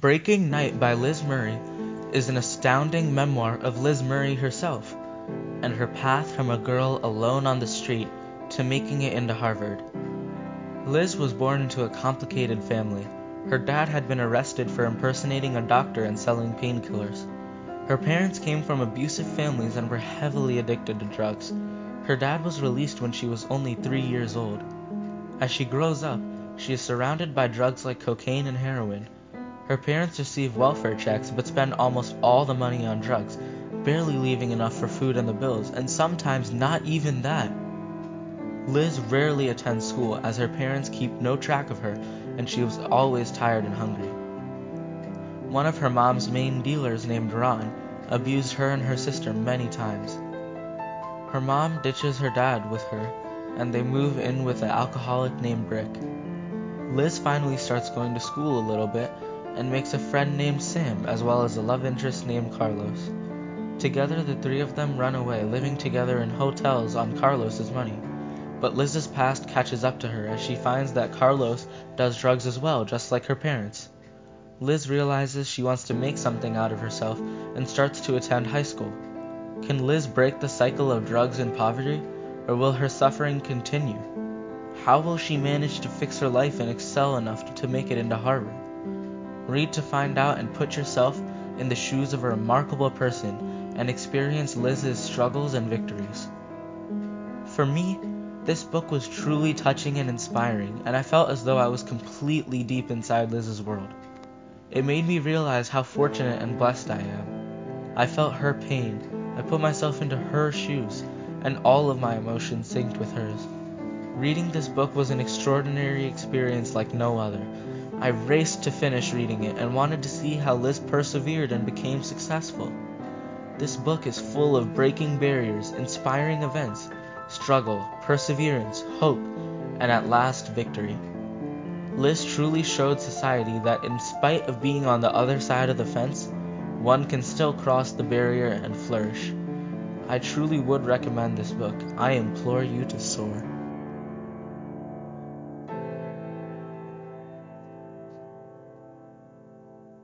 Breaking Night by Liz Murray is an astounding memoir of Liz Murray herself and her path from a girl alone on the street to making it into Harvard. Liz was born into a complicated family. Her dad had been arrested for impersonating a doctor and selling painkillers. Her parents came from abusive families and were heavily addicted to drugs. Her dad was released when she was only three years old. As she grows up, she is surrounded by drugs like cocaine and heroin. Her parents receive welfare checks but spend almost all the money on drugs, barely leaving enough for food and the bills, and sometimes not even that. Liz rarely attends school as her parents keep no track of her and she was always tired and hungry. One of her mom's main dealers named Ron abused her and her sister many times. Her mom ditches her dad with her and they move in with an alcoholic named Brick. Liz finally starts going to school a little bit and makes a friend named Sam as well as a love interest named Carlos. Together the three of them run away, living together in hotels on Carlos's money. But Liz's past catches up to her as she finds that Carlos does drugs as well, just like her parents. Liz realizes she wants to make something out of herself and starts to attend high school. Can Liz break the cycle of drugs and poverty, or will her suffering continue? How will she manage to fix her life and excel enough to make it into Harvard? Read to find out and put yourself in the shoes of a remarkable person and experience Liz's struggles and victories. For me, this book was truly touching and inspiring, and I felt as though I was completely deep inside Liz's world. It made me realize how fortunate and blessed I am. I felt her pain, I put myself into her shoes, and all of my emotions synced with hers. Reading this book was an extraordinary experience like no other, I raced to finish reading it and wanted to see how Liz persevered and became successful. This book is full of breaking barriers, inspiring events, struggle, perseverance, hope, and at last victory. Liz truly showed society that in spite of being on the other side of the fence, one can still cross the barrier and flourish. I truly would recommend this book. I implore you to soar.